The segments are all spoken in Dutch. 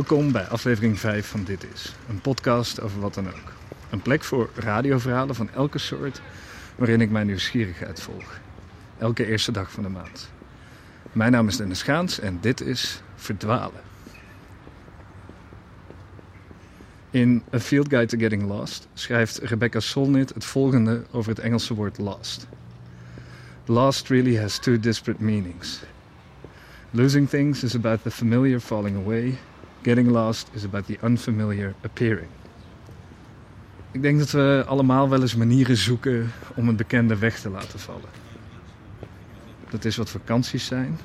Welkom bij aflevering 5 van Dit Is, een podcast over wat dan ook. Een plek voor radioverhalen van elke soort waarin ik mijn nieuwsgierigheid volg. Elke eerste dag van de maand. Mijn naam is Dennis Gaans en dit is Verdwalen. In A Field Guide to Getting Lost schrijft Rebecca Solnit het volgende over het Engelse woord lost. Lost really has two disparate meanings. Losing things is about the familiar falling away. Getting lost is about the unfamiliar appearing. Ik denk dat we allemaal wel eens manieren zoeken om een bekende weg te laten vallen. Dat is wat vakanties zijn.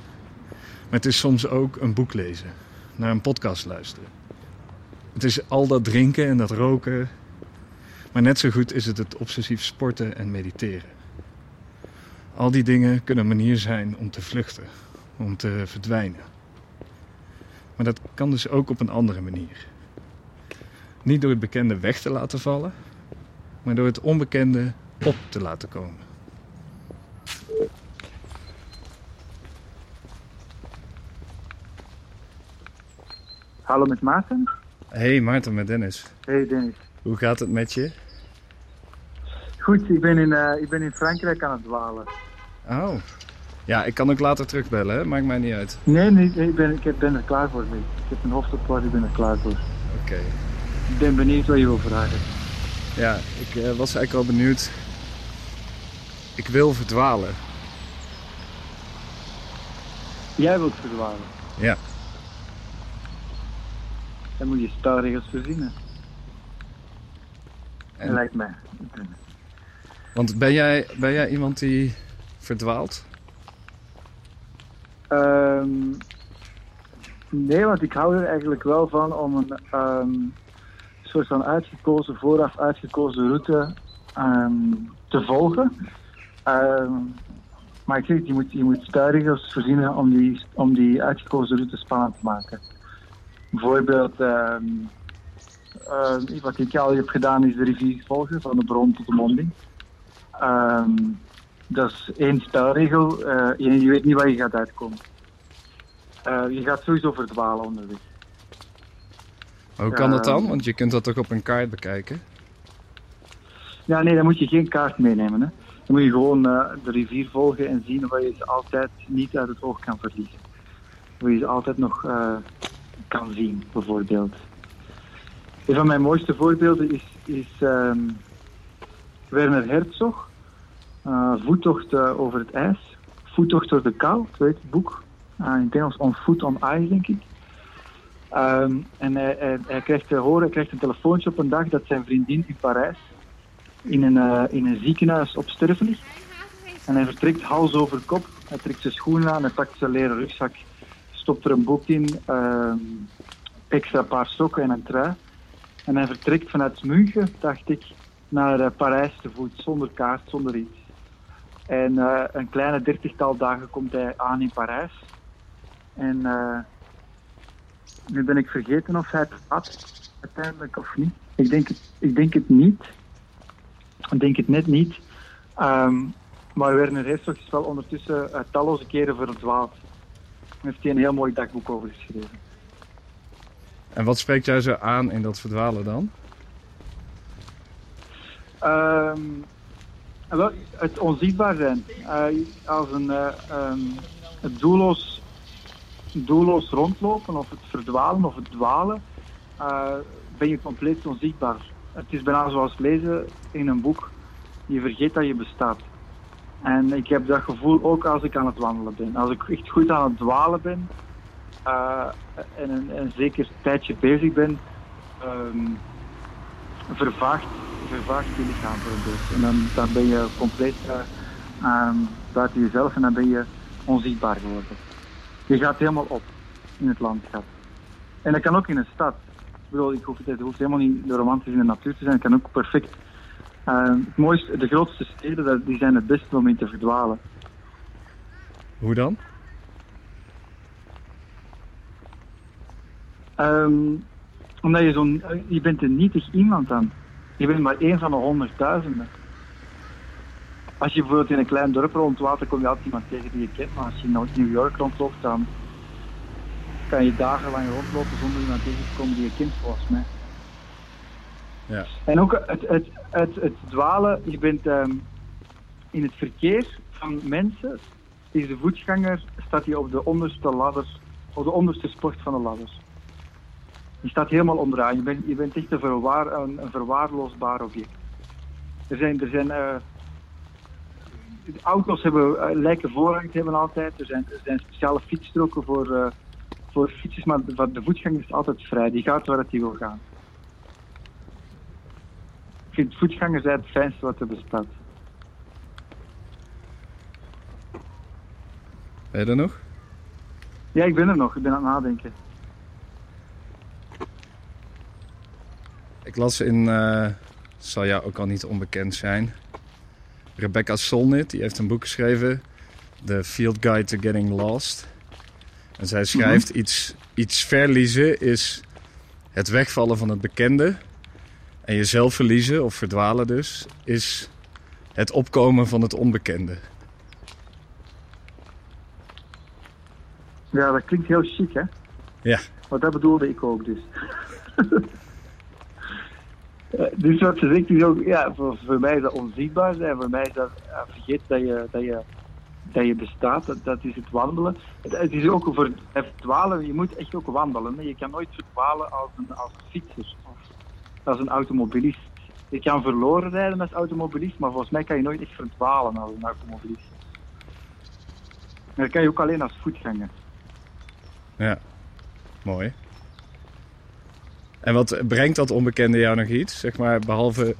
Maar het is soms ook een boek lezen, naar een podcast luisteren. Het is al dat drinken en dat roken. Maar net zo goed is het het obsessief sporten en mediteren. Al die dingen kunnen een manier zijn om te vluchten, om te verdwijnen. Maar dat kan dus ook op een andere manier. Niet door het bekende weg te laten vallen, maar door het onbekende op te laten komen. Hallo met Maarten. Hey Maarten met Dennis. Hey Dennis. Hoe gaat het met je? Goed, ik ben in, uh, ik ben in Frankrijk aan het dwalen. Oh. Ja, ik kan ook later terugbellen, hè? maakt mij niet uit. Nee, nee, ik ben, ik ben er klaar voor. Ik heb een hoofdoppas, ik ben er klaar voor. Oké. Ik ben benieuwd wat je wil vragen. Ja, ik uh, was eigenlijk al benieuwd. Ik wil verdwalen. Jij wilt verdwalen? Ja. Dan moet je spelregels verzinnen. En- lijkt mij. Want ben jij, ben jij iemand die verdwaalt? Ehm, nee, want ik hou er eigenlijk wel van om een ehm, soort van uitgekozen, vooraf uitgekozen route ehm, te volgen. Maar ik zeg, je moet, je moet spelregels verzinnen om die, om die uitgekozen route spannend te maken. Bijvoorbeeld, wat ik al heb gedaan is de rivier volgen, van de bron tot de monding. Dat is één spelregel. eh, je, je weet niet waar je gaat uitkomen. Eh, je gaat sowieso verdwalen onderweg. Hoe kan dat dan? Ehm. Want je kunt dat toch op een kaart bekijken? Ja, nee, dan moet je geen kaart meenemen. Hè. Dan moet je gewoon eh, de rivier volgen en zien of je ze altijd niet uit het oog kan verliezen. Of je ze altijd nog eh, kan zien, bijvoorbeeld. Een van mijn mooiste voorbeelden is, is ehm, Werner Herzog. Eh, voettocht eh, over het ijs. Voettocht door de kou, zo heet het boek. Eh, in het Engels On Foot on Ice, denk ik. Ehm, en hij, hij, krijgt te horen, hij krijgt een telefoontje op een dag dat zijn vriendin in Parijs in een, in een ziekenhuis op sterven ligt. En hij vertrekt hals over kop. Hij trekt zijn schoenen aan, hij pakt zijn leren rugzak, stopt er een boek in, ehm, extra paar sokken en een trui. En hij vertrekt vanuit München, dacht ik, naar Parijs te voet, zonder kaart, zonder iets. En eh, een kleine dertigtal dagen komt hij aan in Parijs. En eh, nu ben ik vergeten of hij het had, uiteindelijk of niet. Ik denk het, ik denk het niet. Ik denk het net niet. Ehm, maar Werner Herzog is wel ondertussen eh, talloze keren verdwaald. Daar heeft hij een heel mooi dagboek over geschreven. En wat spreekt jou zo aan in dat verdwalen dan? Wel, het onzichtbaar zijn. Eh, als een eh, ehm, het doelloos, doelloos rondlopen of het verdwalen of het dwalen, eh, ben je compleet onzichtbaar. Het is bijna zoals lezen in een boek. Je vergeet dat je bestaat. En ik heb dat gevoel ook als ik aan het wandelen ben. Als ik echt goed aan het dwalen ben en een, zeker tijdje bezig ben, ehm, vervaagt, vervaagt je lichaam voor een beetje. En dan, dan ben je compleet eh, buiten jezelf en dan ben je onzichtbaar geworden. Je gaat helemaal op in het landschap. En dat kan ook in een stad. Ik bedoel, ik hoef, het hoeft helemaal niet romantisch in de natuur te zijn. Het kan ook perfect. eh, het mooiste, de grootste steden, die zijn het beste om in te verdwalen. Hoe dan? Ehm, omdat je zo'n, je bent een nietig iemand dan. Je bent maar één van de honderdduizenden. Als je bijvoorbeeld in een klein dorp rondwaalt, dan kom je altijd iemand tegen die je kent. Maar als je in New York rondloopt, dan kan je dagenlang rondlopen zonder iemand tegen te komen die je kent, volgens mij. Ja. En ook het, het, het, het dwalen, je bent ehm, in het verkeer van mensen, is de voetganger, staat hij op de onderste ladders, op de onderste sport van de ladders. Je staat helemaal onderaan, je bent, je bent echt een, verwaar, een, een verwaarloosbaar object. Er zijn, er zijn eh, de auto's hebben, eh, lijken voorrang te hebben altijd. Er zijn, er zijn speciale fietsstroken voor, eh, voor fietsers, maar de, de voetganger is altijd vrij. Die gaat waar hij wil gaan. Ik vind voetgangers het fijnste wat er bestaat. Ben je er nog? Ja, ik ben er nog. Ik ben aan het nadenken. Ik las in, eh zal jou ook al niet onbekend zijn, Rebecca Solnit, die heeft een boek geschreven, The Field Guide to Getting Lost. En zij schrijft iets, iets verliezen is het wegvallen van het bekende. En jezelf verliezen, of verdwalen dus, is het opkomen van het onbekende. Ja, dat klinkt heel chic, hè? Ja. Want dat bedoelde ik ook dus. Eh, dus wat ze ook, ja, voor, voor mij is dat onzichtbaar zijn. Voor mij is dat, vergeet dat je, dat je, dat je bestaat. Dat, dat is het wandelen. Het, is ook voor het dwalen, je moet echt ook wandelen. Je kan nooit verdwalen als een, als fietser of als een automobilist. Je kan verloren rijden als automobilist, maar volgens mij kan je nooit echt verdwalen als een automobilist. Maar dat kan je ook alleen als voetganger. Ja, mooi. En wat brengt dat onbekende jou nog iets? Zeg maar, behalve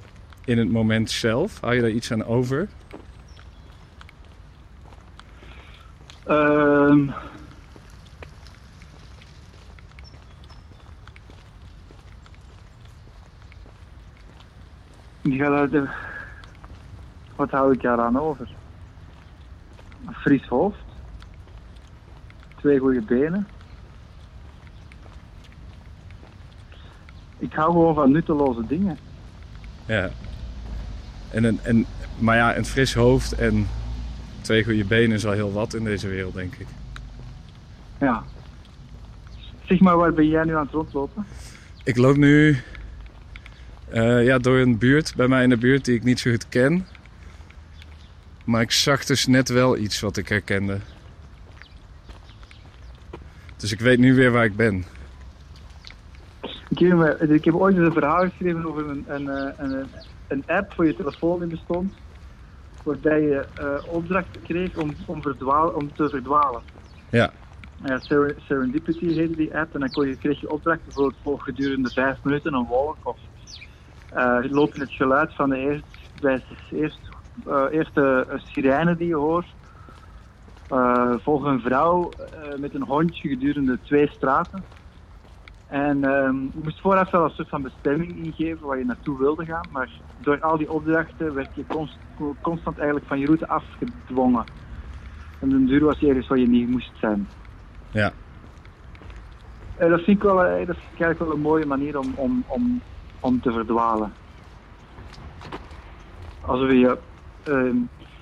in het moment zelf, hou je daar iets aan over? Gaat uit de... Wat hou ik daaraan over? Een fris hoofd. Twee goede benen. Ik hou gewoon van nutteloze dingen. Ja. En een, en, maar ja, een fris hoofd en twee goede benen is al heel wat in deze wereld, denk ik. Ja. Zeg maar, waar ben jij nu aan het rondlopen? Ik loop nu eh, ja, door een buurt bij mij in de buurt die ik niet zo goed ken. Maar ik zag dus net wel iets wat ik herkende. Dus ik weet nu weer waar ik ben. Ik heb, ik heb ooit eens een verhaal geschreven over een, een, eh, een, een app voor je telefoon die bestond. Waarbij je eh, opdrachten kreeg om, om, verdwaal, om te verdwalen. Ja. Ja, Ser- Serendipity heette die app. En dan kon je, kreeg je opdrachten voor volg gedurende vijf minuten een wolk. Of loop in het geluid van de eerst, bij de eerst, eerste sirene die je hoort. Volg een vrouw met een hondje gedurende twee straten. En ehm, je moest vooraf wel een soort van bestemming ingeven waar je naartoe wilde gaan. Maar door al die opdrachten werd je const- constant eigenlijk van je route afgedwongen. En de duur was je ergens waar je niet moest zijn. Ja. En dat vind ik, wel, eh, dat vind ik eigenlijk wel een mooie manier om, om, om, om te verdwalen. Alsof je... ehm,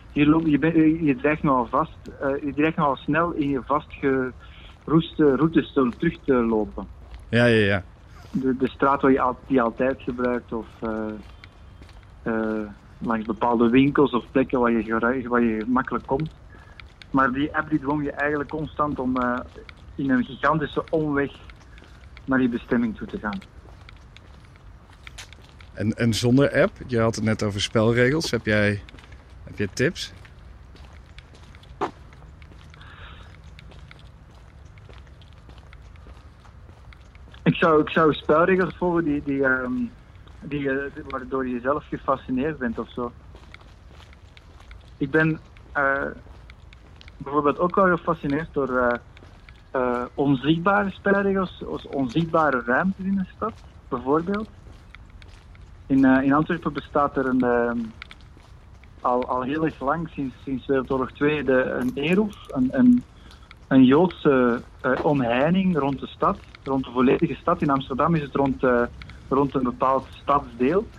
je, loopt, je, bent- je dreigt nogal vast, eh, je dreigt nogal snel in je vastgeroeste routes te- terug te lopen. Ja, ja, ja. de, de straat waar je al, die je altijd gebruikt of eh, eh, langs bepaalde winkels of plekken waar je, waar je makkelijk komt. Maar die app die dwong je eigenlijk constant om eh, in een gigantische omweg naar je bestemming toe te gaan. En, en zonder app, je had het net over spelregels. Heb jij, heb jij tips? Ik zou, spelregels volgen die, die, ehm, die, eh, waardoor je zelf gefascineerd bent of zo. Ik ben eh, bijvoorbeeld ook wel gefascineerd door eh, onzichtbare spelregels, onzichtbare ruimtes in een stad, bijvoorbeeld. In, in Antwerpen bestaat er een, ehm, al, al heel erg lang, sinds, sinds Wereldoorlog 2, de, een een, een, een Joodse eh, omheining rond de stad, rond de volledige stad. In Amsterdam is het rond, eh, rond een bepaald stadsdeel.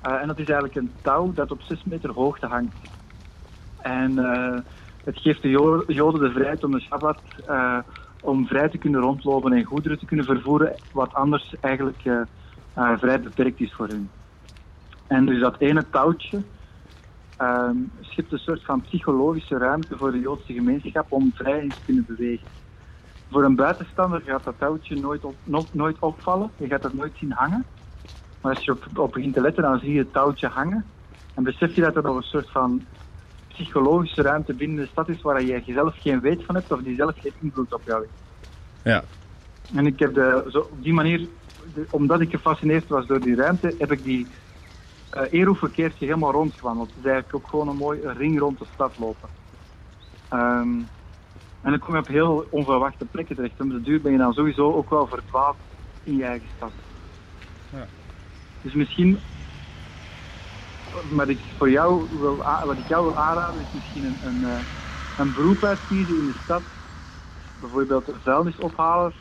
Eh, en dat is eigenlijk een touw dat op 6 meter hoogte hangt. En het geeft de Jo- Joden de vrijheid om de Shabbat om vrij te kunnen rondlopen en goederen te kunnen vervoeren, wat anders eigenlijk vrij beperkt is voor hun. En dus dat ene touwtje ehm schept een soort van psychologische ruimte voor de Joodse gemeenschap om vrij te kunnen bewegen. Voor een buitenstander gaat dat touwtje nooit, op, no- nooit opvallen, je gaat het nooit zien hangen. Maar als je op, op begint te letten, dan zie je het touwtje hangen. En besef je dat er nog een soort van psychologische ruimte binnen de stad is waar je zelf geen weet van hebt of die zelf geen invloed op jou heeft. Ja. En ik heb de, zo, op die manier, de- omdat ik gefascineerd was door die ruimte, heb ik die uh, Eerhoevenkeertje helemaal rondgewandeld. Het is eigenlijk ook gewoon een mooi ring rond de stad lopen. Ehm, en dan kom je op heel onverwachte plekken terecht. Om de duur ben je dan sowieso ook wel verdwaald in je eigen stad. Ja. Dus misschien, wat ik, voor jou wil, wat ik jou wil aanraden, is misschien een, een, eh, een beroep uitkiezen in de stad. Bijvoorbeeld een vuilnisophaler,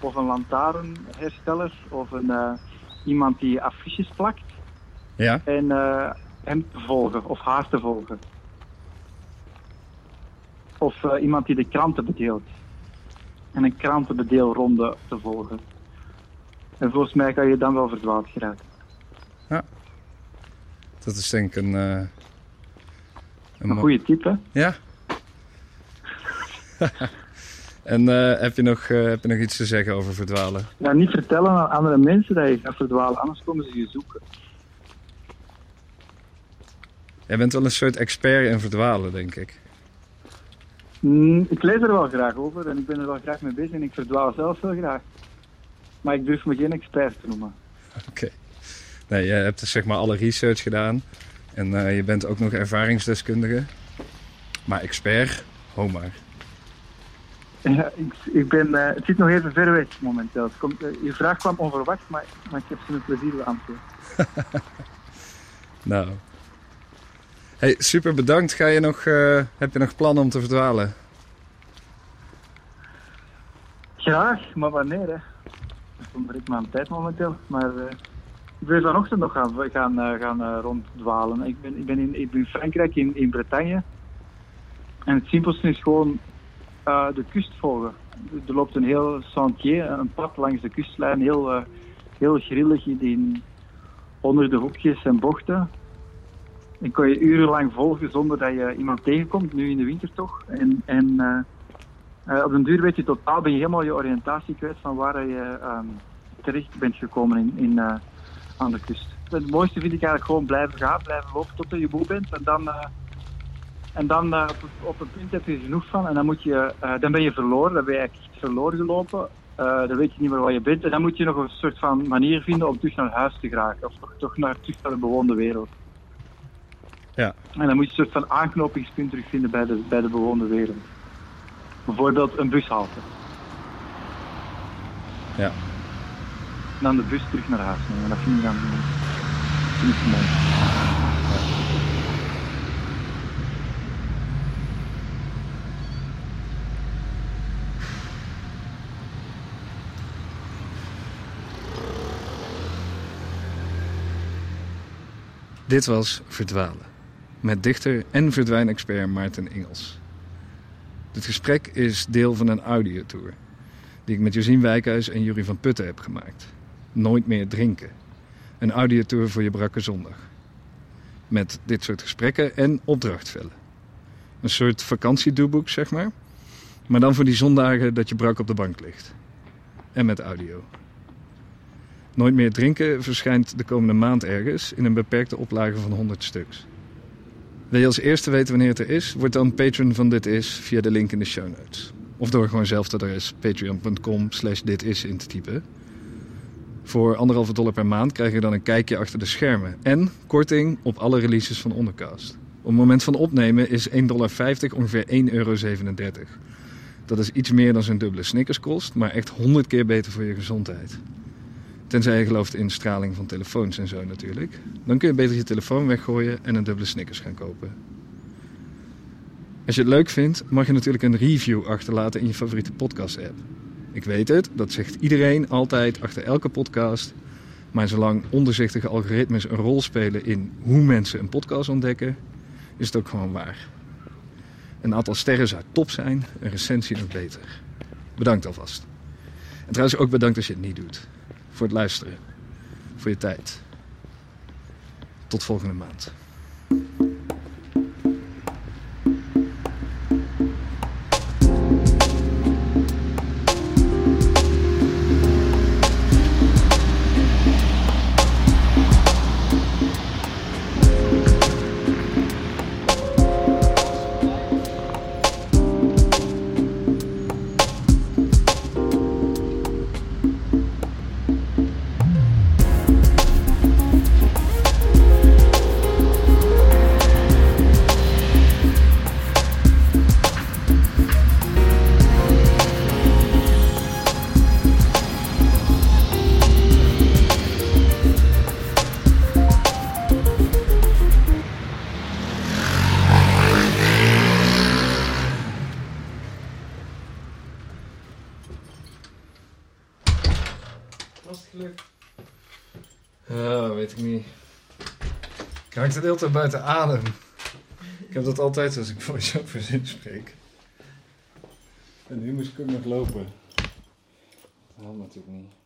of een lantaarnhersteller, of een, eh, iemand die affiches plakt. Ja? En eh, hem te volgen, of haar te volgen. Of eh, iemand die de kranten bedeelt. En een krantenbedeelronde te volgen. En volgens mij kan je dan wel verdwaald geraken. Dat is denk ik een... eh, een goede tip, hè? Ja. en heb, je nog, heb je nog iets te zeggen over verdwalen? Ja, niet vertellen aan andere mensen dat je gaat verdwalen, anders komen ze je zoeken. Jij bent wel een soort expert in verdwalen, denk ik. Mm, ik lees er wel graag over en ik ben er wel graag mee bezig en ik verdwaal zelf wel graag. Maar ik durf me geen expert te noemen. Oké. Nee, je hebt dus zeg maar alle research gedaan. En eh, je bent ook nog ervaringsdeskundige. Maar expert, ho maar. Ja, ik, ik ben, eh, het zit nog even ver weg momenteel. Het komt, eh, je vraag kwam onverwacht, maar, maar ik heb ze met plezier beantwoord. Nou. Hey, super bedankt. Ga je nog, eh, heb je nog plannen om te verdwalen? Graag, maar wanneer hè? Dat ontbreekt me aan tijd momenteel. Maar eh, ik wil vanochtend nog gaan, gaan, eh, gaan ronddwalen. Ik ben, ik ben in, ik ben Frankrijk, in, in Bretagne. En het simpelste is gewoon de kust volgen. Er loopt een heel sentier, een pad langs de kustlijn, heel, heel grillig in onder de hoekjes en bochten. En kon je urenlang volgen zonder dat je iemand tegenkomt, nu in de winter toch. En, en eh, eh, op den duur weet je totaal, ben je helemaal je oriëntatie kwijt van waar je ehm, terecht bent gekomen in, in, eh, aan de kust. Het mooiste vind ik eigenlijk gewoon blijven gaan, blijven lopen tot je moe bent. En dan, en dan op, op een punt heb je genoeg van en dan, moet je, dan ben je verloren. Dan ben je echt verloren gelopen. Dan weet je niet meer waar je bent. En dan moet je nog een soort van manier vinden om terug naar huis te geraken. Of toch, toch naar, terug naar de bewoonde wereld. Ja. En dan moet je een soort van aanknopingspunt terugvinden bij de, bij de bewoonde wereld. Bijvoorbeeld een bushalte. Ja. En dan de bus terug naar huis nemen. Dat vind ik dan vind ik mooi. Dit was Verdwalen. Met dichter en verdwijnexpert Maarten Ingels. Dit gesprek is deel van een audiotour. Die ik met Josien Wijkhuis en Jurie van Putten heb gemaakt. Nooit meer drinken. Een audiotour voor je brakke zondag. Met dit soort gesprekken en opdrachtvellen. Een soort vakantiedoeboek, zeg maar. Maar dan voor die zondagen dat je brak op de bank ligt. En met audio. Nooit meer drinken verschijnt de komende maand ergens in een beperkte oplage van 100 stuks. Wil je als eerste weten wanneer het er is? Word dan patron van Dit Is via de link in de show notes. Of door gewoon zelf het adres patreon.com slash dit is in te typen. Voor anderhalve dollar per maand krijg je dan een kijkje achter de schermen. En korting op alle releases van Ondercast. Op het moment van opnemen is 1,50 dollar ongeveer 1,37 euro. Dat is iets meer dan zo'n dubbele Snickers kost, maar echt 100 keer beter voor je gezondheid. Tenzij je gelooft in straling van telefoons en zo natuurlijk. Dan kun je beter je telefoon weggooien en een dubbele Snickers gaan kopen. Als je het leuk vindt, mag je natuurlijk een review achterlaten in je favoriete podcast-app. Ik weet het, dat zegt iedereen altijd achter elke podcast. Maar zolang onderzichtige algoritmes een rol spelen in hoe mensen een podcast ontdekken, is het ook gewoon waar. Een aantal sterren zou top zijn, een recensie nog beter. Bedankt alvast. En trouwens ook bedankt als je het niet doet. Voor het luisteren. Voor je tijd. Tot volgende maand. Ik hele tijd buiten adem. Ik heb dat altijd als ik voice-overs inspreek. En nu moest ik nog lopen. Dat helpt natuurlijk niet.